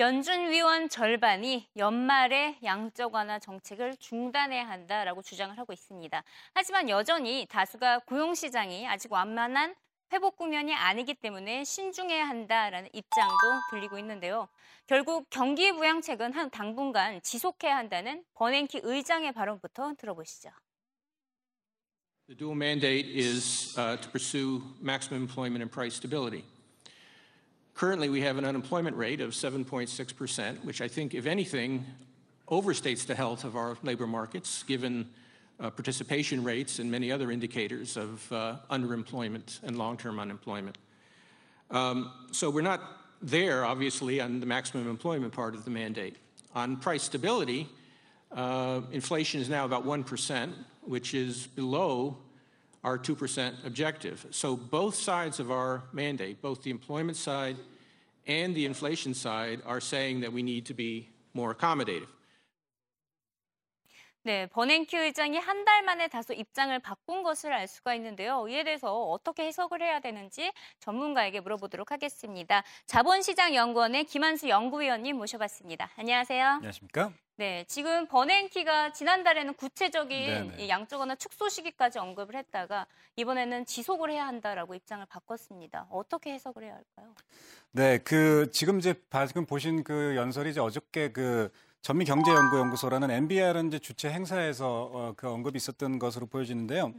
연준 위원 절반이 연말에 양적 완화 정책을 중단해야 한다라고 주장을 하고 있습니다. 하지만 여전히 다수가 고용 시장이 아직 완만한 회복 국면이 아니기 때문에 신중해야 한다라는 입장도 들리고 있는데요. 결국 경기 부양책은 한 당분간 지속해야 한다는 버냉키 의장의 발언부터 들어보시죠. The dual mandate is uh, to pursue maximum employment and price stability. Currently, we have an unemployment rate of 7.6%, which I think, if anything, overstates the health of our labor markets, given uh, participation rates and many other indicators of uh, underemployment and long term unemployment. Um, so we're not there, obviously, on the maximum employment part of the mandate. On price stability, uh, inflation is now about 1%, which is below our 2% objective. So both sides of our mandate, both the employment side and the inflation side, are saying that we need to be more accommodative. 네, 버냉키 의장이 한 달 만에 다소 입장을 바꾼 것을 알 수가 있는데요. 이에 대해서 어떻게 해석을 해야 되는지 전문가에게 물어보도록 하겠습니다. 자본시장연구원의 김한수 연구위원님 모셔봤습니다. 안녕하세요. 안녕하십니까? 네, 지금 버냉키가 지난달에는 구체적인 네네. 양적 완화 축소 시기까지 언급을 했다가 이번에는 지속을 해야 한다라고 입장을 바꿨습니다. 어떻게 해석을 해야 할까요? 네, 그 지금 이제 지금 보신 그 연설이 이제 어저께 그 전미 경제연구연구소라는 MBR은 이제 주최 행사에서 어, 그 언급이 있었던 것으로 보여지는데요.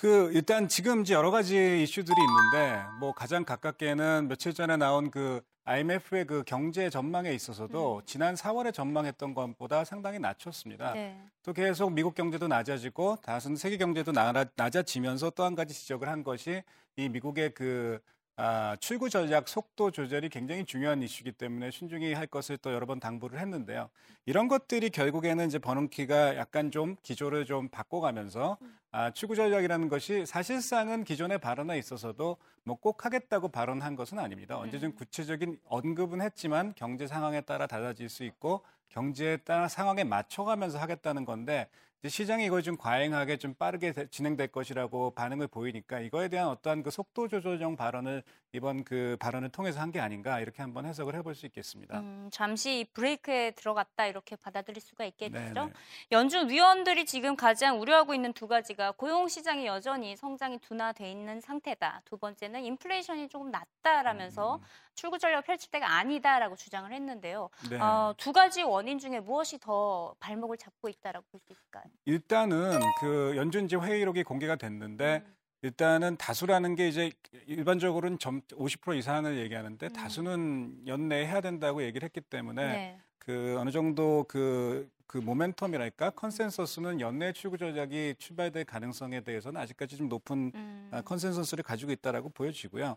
그 일단 지금 이제 여러 가지 이슈들이 있는데 뭐 가장 가깝게는 며칠 전에 나온 그 IMF의 그 경제 전망에 있어서도 지난 4월에 전망했던 것보다 상당히 낮췄습니다. 네. 또 계속 미국 경제도 낮아지고 다른 세계 경제도 나- 낮아지면서 또 한 가지 지적을 한 것이 이 미국의 그 아, 출구 전략 속도 조절이 굉장히 중요한 이슈이기 때문에 신중히 할 것을 또 여러 번 당부를 했는데요. 이런 것들이 결국에는 이제 버논키가 약간 좀 기조를 좀 바꿔가면서 아, 출구 전략이라는 것이 사실상은 기존의 발언에 있어서도 뭐 꼭 하겠다고 발언한 것은 아닙니다. 언제든 구체적인 언급은 했지만 경제 상황에 따라 달라질 수 있고 경제에 따라 상황에 맞춰가면서 하겠다는 건데 시장이 이걸 좀 과잉하게 좀 빠르게 되- 진행될 것이라고 반응을 보이니까 이거에 대한 어떠한 그 속도 조절형 발언을 이번 그 발언을 통해서 한 게 아닌가 이렇게 한번 해석을 해볼 수 있겠습니다. 음, 잠시 브레이크에 들어갔다 이렇게 받아들일 수가 있겠죠. 네네. 연준 위원들이 지금 가장 우려하고 있는 두 가지가 고용 시장이 여전히 성장이 둔화돼 있는 상태다. 두 번째는 인플레이션이 조금 낮다라면서 음. 출구 전략을 펼칠 때가 아니다라고 주장을 했는데요. 네. 어, 두 가지 원인 중에 무엇이 더 발목을 잡고 있다라고 볼 수 있을까요? 일단은 그 연준지 회의록이 공개가 됐는데 음. 일단은 다수라는 게 이제 일반적으로는 점 50% 이상을 얘기하는데 음. 다수는 연내에 해야 된다고 얘기를 했기 때문에 네. 그 어느 정도 그, 그 모멘텀이랄까 컨센서스는 연내 출구 전략이 출발될 가능성에 대해서는 아직까지 좀 높은 음. 아, 컨센서스를 가지고 있다라고 보여지고요.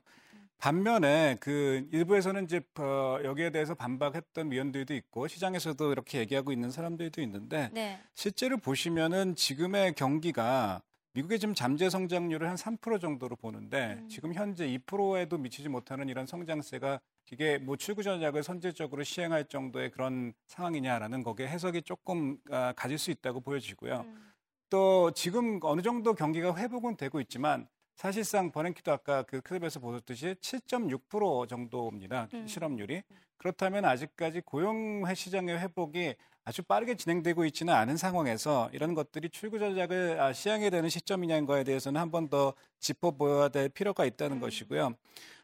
반면에 그 일부에서는 이제 어, 여기에 대해서 반박했던 위원들도 있고 시장에서도 이렇게 얘기하고 있는 사람들도 있는데 네. 실제로 보시면은 지금의 경기가 미국의 지금 잠재 성장률을 한 3% 정도로 보는데 음. 지금 현재 2%에도 미치지 못하는 이런 성장세가 이게 뭐 출구 전략을 선제적으로 시행할 정도의 그런 상황이냐라는 거기에 해석이 조금 아, 가질 수 있다고 보여지고요. 음. 또 지금 어느 정도 경기가 회복은 되고 있지만 사실상 버냉키도 아까 그 클립에서 보셨듯이 7.6% 정도입니다. 음. 실업률이. 그렇다면 아직까지 고용 시장의 회복이 아주 빠르게 진행되고 있지는 않은 상황에서 이런 것들이 출구 전략을 아, 시행해야 되는 시점이냐는 거에 대해서는 한 번 더 짚어보아야 될 필요가 있다는 음. 것이고요.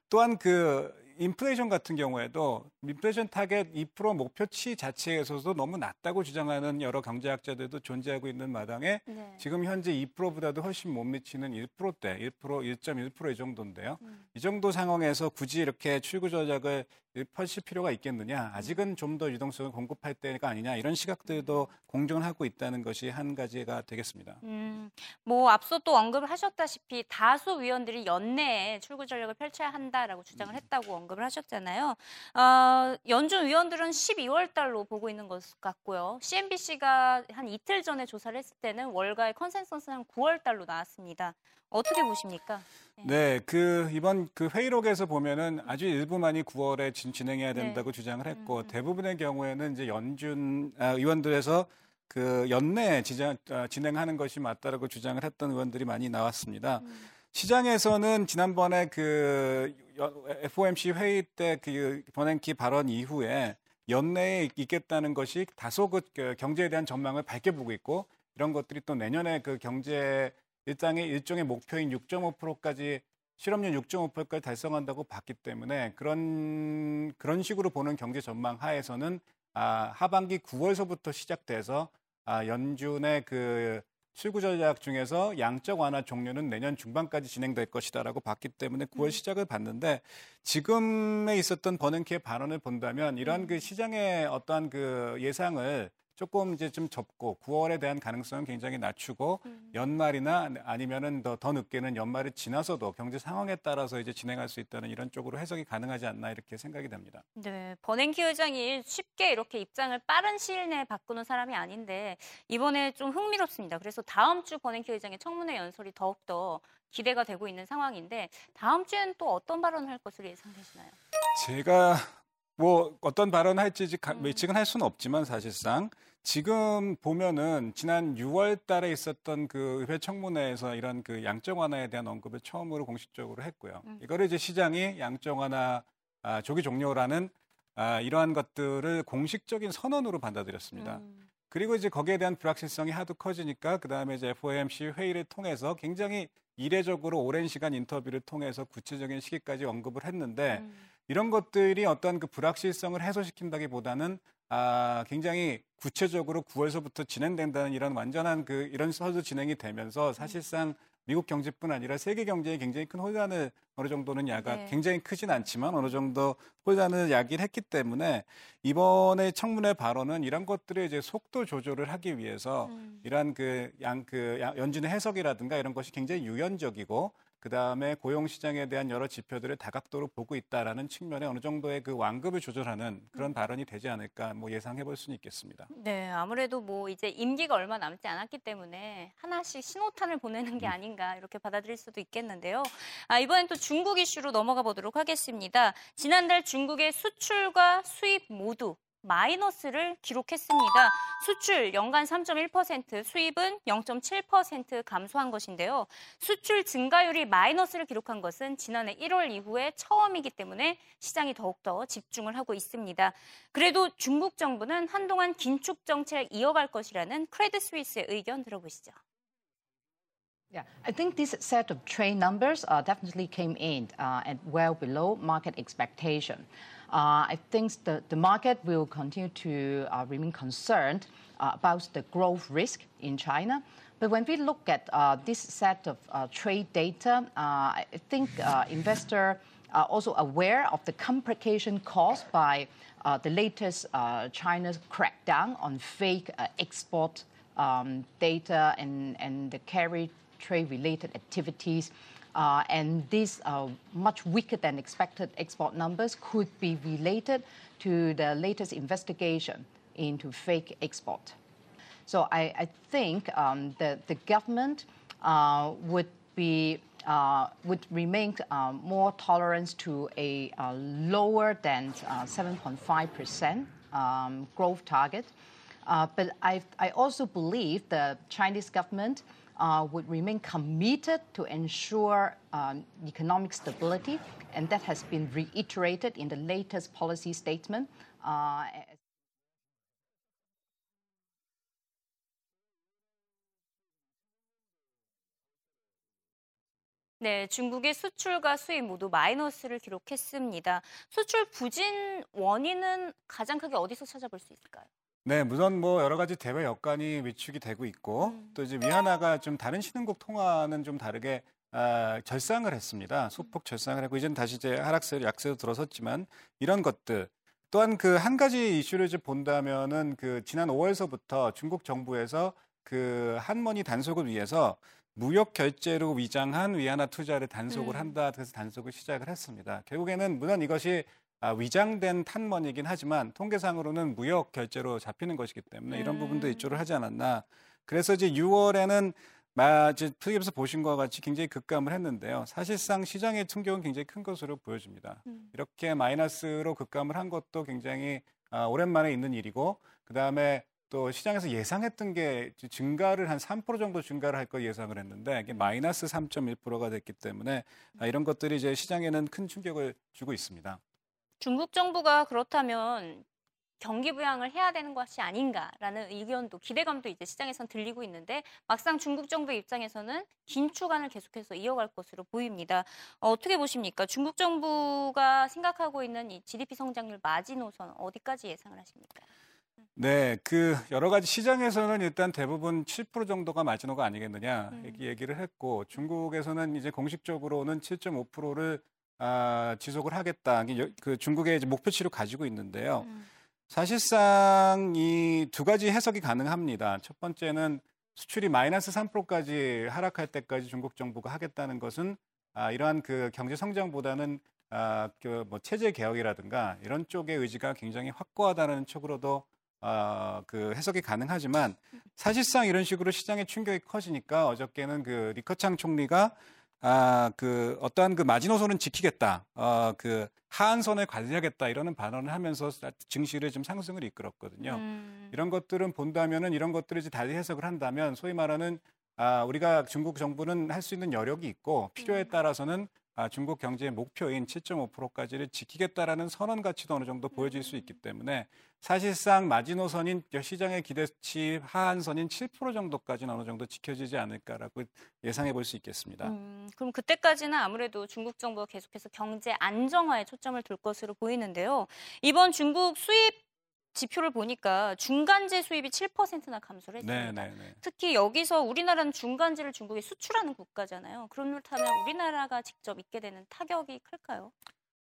또한 그 인플레이션 같은 경우에도 인플레이션 타겟 2% 목표치 자체에서도 너무 낮다고 주장하는 여러 경제학자들도 존재하고 있는 마당에 네. 지금 현재 2%보다도 훨씬 못 미치는 1%대, 1%, 1.1%이 정도인데요. 음. 이 정도 상황에서 굳이 이렇게 출구 전략을 펼칠 필요가 있겠느냐? 아직은 좀 더 유동성을 공급할 때가 아니냐? 이런 시각들도 공존을 하고 있다는 것이 한 가지가 되겠습니다. 음, 뭐 앞서 또 언급을 하셨다시피 다수 위원들이 연내에 출구 전략을 펼쳐야 한다라고 주장을 했다고 언급을 하셨잖아요. 어, 연준 위원들은 12월 달로 보고 있는 것 같고요. CNBC가 한 이틀 전에 조사를 했을 때는 월가의 컨센서스는 한 9월 달로 나왔습니다. 어떻게 보십니까? 네, 그 이번 그 회의록에서 보면은 아주 일부만이 9월에 진, 진행해야 네. 된다고 주장을 했고 음. 대부분의 경우에는 이제 연준 아, 의원들에서 그 연내 아, 진행하는 것이 맞다라고 주장을 했던 의원들이 많이 나왔습니다. 음. 시장에서는 지난번에 그 FOMC 회의 때 그 버냉키 발언 이후에 연내에 있겠다는 것이 다소 그 경제에 대한 전망을 밝게 보고 있고 이런 것들이 또 내년에 그 경제 일장의 일종의 목표인 6.5%까지 실업률 6.5%까지 달성한다고 봤기 때문에 그런 그런 식으로 보는 경제 전망 하에서는 아, 하반기 9월서부터 시작돼서 아, 연준의 그 출구 전략 중에서 양적 완화 종료는 내년 중반까지 진행될 것이다라고 봤기 때문에 9월 음. 시작을 봤는데 지금에 있었던 버냉키의 발언을 본다면 이런 그 음. 시장의 어떠한 그 예상을 조금 이제 좀 접고 9월에 대한 가능성은 굉장히 낮추고 음. 연말이나 아니면은 더, 더 늦게는 연말을 지나서도 경제 상황에 따라서 이제 진행할 수 있다는 이런 쪽으로 해석이 가능하지 않나 이렇게 생각이 됩니다. 네, 버냉키 의장이 쉽게 이렇게 입장을 빠른 시일 내에 바꾸는 사람이 아닌데 이번에 좀 흥미롭습니다. 그래서 다음 주 버냉키 의장의 청문회 연설이 더욱더 기대가 되고 있는 상황인데 다음 주엔 또 어떤 발언을 할 것으로 예상되시나요? 제가 뭐 어떤 발언을 할지 음. 예측은 할 수는 없지만 사실상 지금 보면은 지난 6월 달에 있었던 그 의회 청문회에서 이런 그 양적 완화에 대한 언급을 처음으로 공식적으로 했고요. 음. 이거를 이제 시장이 양적 완화 아, 조기 종료라는 아, 이러한 것들을 공식적인 선언으로 받아들였습니다. 음. 그리고 이제 거기에 대한 불확실성이 하도 커지니까 그 다음에 이제 FOMC 회의를 통해서 굉장히 이례적으로 오랜 시간 인터뷰를 통해서 구체적인 시기까지 언급을 했는데 음. 이런 것들이 어떤 그 불확실성을 해소시킨다기보다는 아, 굉장히 구체적으로 9월서부터 진행된다는 이런 완전한 그 이런 서도 진행이 되면서 사실상 미국 경제뿐 아니라 세계 경제에 굉장히 큰 혼란을 어느 정도는 야가 네. 굉장히 크진 않지만 어느 정도 혼란을 야기를 했기 때문에 이번에 청문회 발언은 이런 것들의 이제 속도 조절을 하기 위해서 음. 이러한 그 양, 그 연준의 해석이라든가 이런 것이 굉장히 유연적이고 그 다음에 고용 시장에 대한 여러 지표들을 다각도로 보고 있다라는 측면에 어느 정도의 그 완급을 조절하는 그런 음. 발언이 되지 않을까 뭐 예상해 볼 수는 있겠습니다. 네, 아무래도 뭐 이제 임기가 얼마 남지 않았기 때문에 하나씩 신호탄을 보내는 게 음. 아닌가 이렇게 받아들일 수도 있겠는데요. 아, 이번엔 또 중국 이슈로 넘어가 보도록 하겠습니다. 지난달 중국의 수출과 수입 모두 마이너스를 기록했습니다. 수출 연간 3.1%, 수입은 0.7% 감소한 것인데요. 수출 증가율이 마이너스를 기록한 것은 지난해 1월 이후에 처음이기 때문에 시장이 더욱더 집중을 하고 있습니다. 그래도 중국 정부는 한동안 긴축 정책을 이어갈 것이라는 크레드 스위스의 의견 들어보시죠. Yeah, I think this set of trade numbers uh, definitely came in uh, at well below market expectation. Uh, I think the, the market will continue to uh, remain concerned uh, about the growth risk in China. But when we look at this set of trade data, I think investors are also aware of the complication caused by the latest China's crackdown on fake export um, data and, and the carry trade related activities. Uh, and these uh, much weaker than expected export numbers could be related to the latest investigation into fake export. So I, I think um, that the government uh, would be uh, would remain uh, more tolerant to a uh, lower than 7.5% um, growth target. but I, I also believe the Chinese government uh, would remain committed to ensure um, economic stability, and that has been reiterated in the latest policy statement. Uh, 네, 중국의 수출과 수입 모두 마이너스를 기록했습니다. 수출 부진 원인은 가장 크게 어디서 찾아볼 수 있을까요? 네, 우선 뭐 여러 가지 대외 여건이 위축이 되고 있고 음. 또 이제 위안화가 좀 다른 신흥국 통화는 좀 다르게 아, 절상을 했습니다. 소폭 절상을 하고 이제는 다시 이제 하락세 약세로 들어섰지만 이런 것들 또한 그 한 가지 이슈를 이제 본다면은 그 지난 5월서부터 중국 정부에서 그 한머니 단속을 위해서 무역 결제로 위장한 위안화 투자를 단속을 음. 한다. 그래서 단속을 시작을 했습니다. 결국에는 물론 이것이 아, 위장된 탄머니긴 하지만 통계상으로는 무역 결제로 잡히는 것이기 때문에 이런 음. 부분도 입조를 하지 않았나. 그래서 이제 6월에는 마, 이제 프리에서 보신 것과 같이 굉장히 급감을 했는데요. 사실상 시장의 충격은 굉장히 큰 것으로 보여집니다. 음. 이렇게 마이너스로 급감을 한 것도 굉장히 아, 오랜만에 있는 일이고, 그 다음에 또 시장에서 예상했던 게 증가를 한 3% 정도 증가를 할 거 예상을 했는데 이게 마이너스 3.1%가 됐기 때문에 아, 이런 것들이 이제 시장에는 큰 충격을 주고 있습니다. 중국 정부가 그렇다면 경기 부양을 해야 되는 것이 아닌가라는 의견도 기대감도 이제 시장에선 들리고 있는데 막상 중국 정부 입장에서는 긴축안을 계속해서 이어갈 것으로 보입니다. 어, 떻게 보십니까? 중국 정부가 생각하고 있는 이 GDP 성장률 마지노선 어디까지 예상을 하십니까? 네, 그 여러 가지 시장에서는 일단 대부분 7% 정도가 마지노가 아니겠느냐 음. 얘기, 얘기를 했고 중국에서는 이제 공식적으로는 7.5%를 아, 지속을 하겠다. 그 중국의 목표치를 가지고 있는데요. 음. 사실상 이 두 가지 해석이 가능합니다. 첫 번째는 수출이 마이너스 3%까지 하락할 때까지 중국 정부가 하겠다는 것은 아, 이러한 그 경제 성장보다는 아, 그 뭐 체제 개혁이라든가 이런 쪽의 의지가 굉장히 확고하다는 쪽으로도 아, 그 해석이 가능하지만 사실상 이런 식으로 시장의 충격이 커지니까 어저께는 그 리커창 총리가 아, 그 어떠한 그 마지노선은 지키겠다. 어, 그 하한선을 관리하겠다 이러는 발언을 하면서 증시를 좀 상승을 이끌었거든요. 음. 이런 것들은 본다면은 이런 것들을 이제 달리 해석을 한다면 소위 말하는 아, 우리가 중국 정부는 할 수 있는 여력이 있고 필요에 음. 따라서는 아, 중국 경제의 목표인 7.5%까지를 지키겠다라는 선언 가치도 어느 정도 보여질 수 있기 때문에 사실상 마지노선인 시장의 기대치 하한선인 7% 정도까지는 어느 정도 지켜지지 않을까라고 예상해 볼 수 있겠습니다. 음, 그럼 그때까지는 아무래도 중국 정부가 계속해서 경제 안정화에 초점을 둘 것으로 보이는데요. 이번 중국 수입 지표를 보니까 중간재 수입이 7%나 감소를 했습니다. 네, 네, 네. 특히 여기서 우리나라는 중간재를 중국에 수출하는 국가잖아요. 그렇다면 우리나라가 직접 입게 되는 타격이 클까요?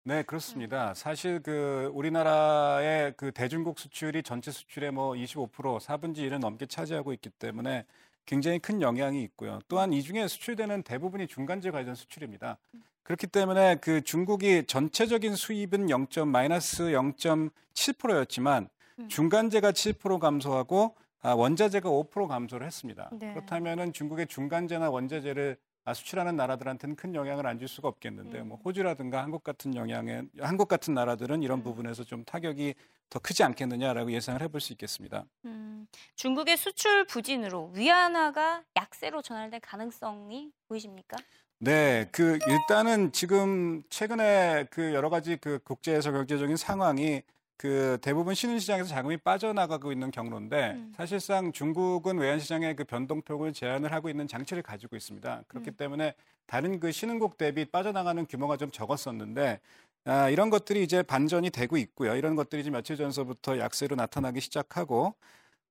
네, 그렇습니다. 사실 그 우리나라의 그 대중국 수출이 전체 수출의 뭐 25%, 4분의 1을 넘게 차지하고 있기 때문에 굉장히 큰 영향이 있고요. 또한 이 중에 수출되는 대부분이 중간재 관련 수출입니다. 그렇기 때문에 그 중국이 전체적인 수입은 0. 마이너스 0.7%였지만 음. 중간재가 7% 감소하고 아, 원자재가 5% 감소를 했습니다. 네. 그렇다면은 중국의 중간재나 원자재를 아, 수출하는 나라들한테는 큰 영향을 안 줄 수가 없겠는데요. 음. 뭐 호주라든가 한국 같은 영향에 한국 같은 나라들은 이런 음. 부분에서 좀 타격이 더 크지 않겠느냐라고 예상을 해볼 수 있겠습니다. 음, 중국의 수출 부진으로 위안화가 약세로 전환될 가능성이 보이십니까? 네, 그 일단은 지금 최근에 그 여러 가지 그 국제에서 경제적인 상황이 그 대부분 신흥 시장에서 자금이 빠져나가고 있는 경로인데 음. 사실상 중국은 외환 시장의 그 변동폭을 제한을 하고 있는 장치를 가지고 있습니다. 그렇기 음. 때문에 다른 그 신흥국 대비 빠져나가는 규모가 좀 적었었는데 아, 이런 것들이 이제 반전이 되고 있고요. 이런 것들이 지금 며칠 전서부터 약세로 나타나기 시작하고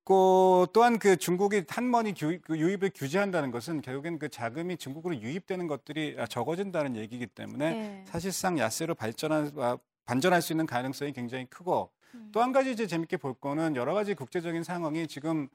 또 또한 그 중국이 한머니 규- 그 유입을 규제한다는 것은 결국엔 그 자금이 중국으로 유입되는 것들이 아, 적어진다는 얘기이기 때문에 네. 사실상 야세로 발전한 아, 반전할 수 있는 가능성이 굉장히 크고 음. 또한 가지 이제 재밌게 볼 거는 여러 가지 국제적인 상황이 지금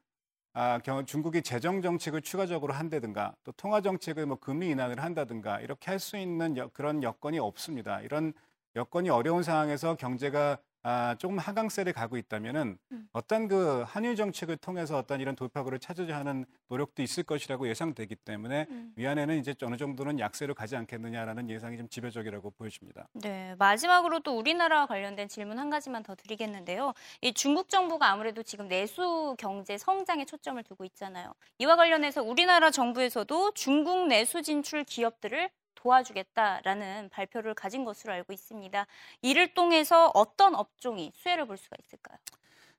아, 경- 중국이 재정 정책을 추가적으로 한다든가 또 통화 정책을 뭐 금리 인하를 한다든가 이렇게 할 수 있는 여- 그런 여건이 없습니다. 이런 여건이 어려운 상황에서 경제가 아, 조금 하강세를 가고 있다면은 음. 어떤 그 한일 정책을 통해서 어떤 이런 돌파구를 찾으려 하는 노력도 있을 것이라고 예상되기 때문에 음. 위안에는 이제 어느 정도는 약세로 가지 않겠느냐라는 예상이 좀 지배적이라고 보여집니다. 네, 마지막으로 또 우리나라와 관련된 질문 한 가지만 더 드리겠는데요. 이 중국 정부가 아무래도 지금 내수 경제 성장에 초점을 두고 있잖아요. 이와 관련해서 우리나라 정부에서도 중국 내수 진출 기업들을 도와주겠다라는 발표를 가진 것으로 알고 있습니다. 이를 통해서 어떤 업종이 수혜를 볼 수가 있을까요?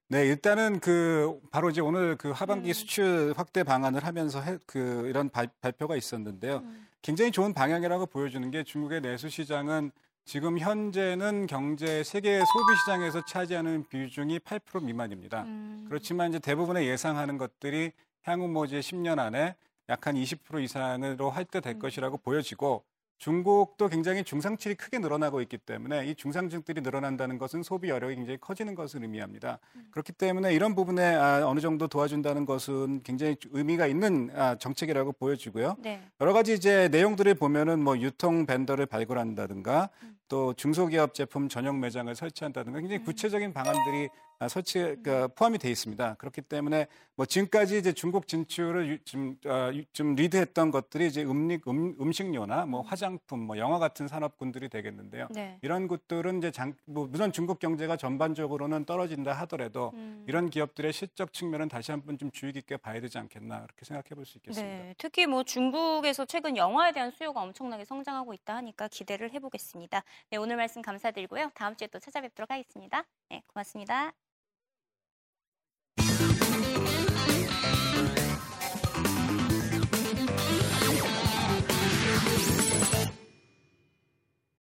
네, 일단은 그 바로 이제 오늘 그 하반기 음. 수출 확대 방안을 하면서 해- 그 이런 발, 발표가 있었는데요. 음. 굉장히 좋은 방향이라고 보여주는 게 중국의 내수 시장은 지금 현재는 경제 세계 소비 시장에서 차지하는 비중이 8% 미만입니다. 음. 그렇지만 이제 대부분의 예상하는 것들이 향후 뭐 이제 10년 안에 약 한 20% 이상으로 할때될 음. 것이라고 보여지고 중국도 굉장히 중상층이 크게 늘어나고 있기 때문에 이 중상층들이 늘어난다는 것은 소비 여력이 굉장히 커지는 것을 의미합니다. 음. 그렇기 때문에 이런 부분에 아, 어느 정도 도와준다는 것은 굉장히 의미가 있는 아, 정책이라고 보여지고요. 네. 여러 가지 이제 내용들을 보면은 뭐 유통 벤더를 발굴한다든가 음. 또 중소기업 제품 전용 매장을 설치한다든가 굉장히 음. 구체적인 방안들이 아, 설치 그 포함이 돼 있습니다. 그렇기 때문에 뭐 지금까지 이제 중국 진출을 유- 좀, 어, 유- 좀 리드했던 것들이 이제 음식, 음, 음식료나 뭐 화장품, 뭐 영화 같은 산업군들이 되겠는데요. 네. 이런 것들은 이제 장, 뭐 물론 중국 경제가 전반적으로는 떨어진다 하더라도 음. 이런 기업들의 실적 측면은 다시 한번 좀 주의 깊게 봐야 되지 않겠나 그렇게 생각해 볼 수 있겠습니다. 네, 특히 뭐 중국에서 최근 영화에 대한 수요가 엄청나게 성장하고 있다 하니까 기대를 해보겠습니다. 네, 오늘 말씀 감사드리고요. 다음 주에 또 찾아뵙도록 하겠습니다. 네, 고맙습니다.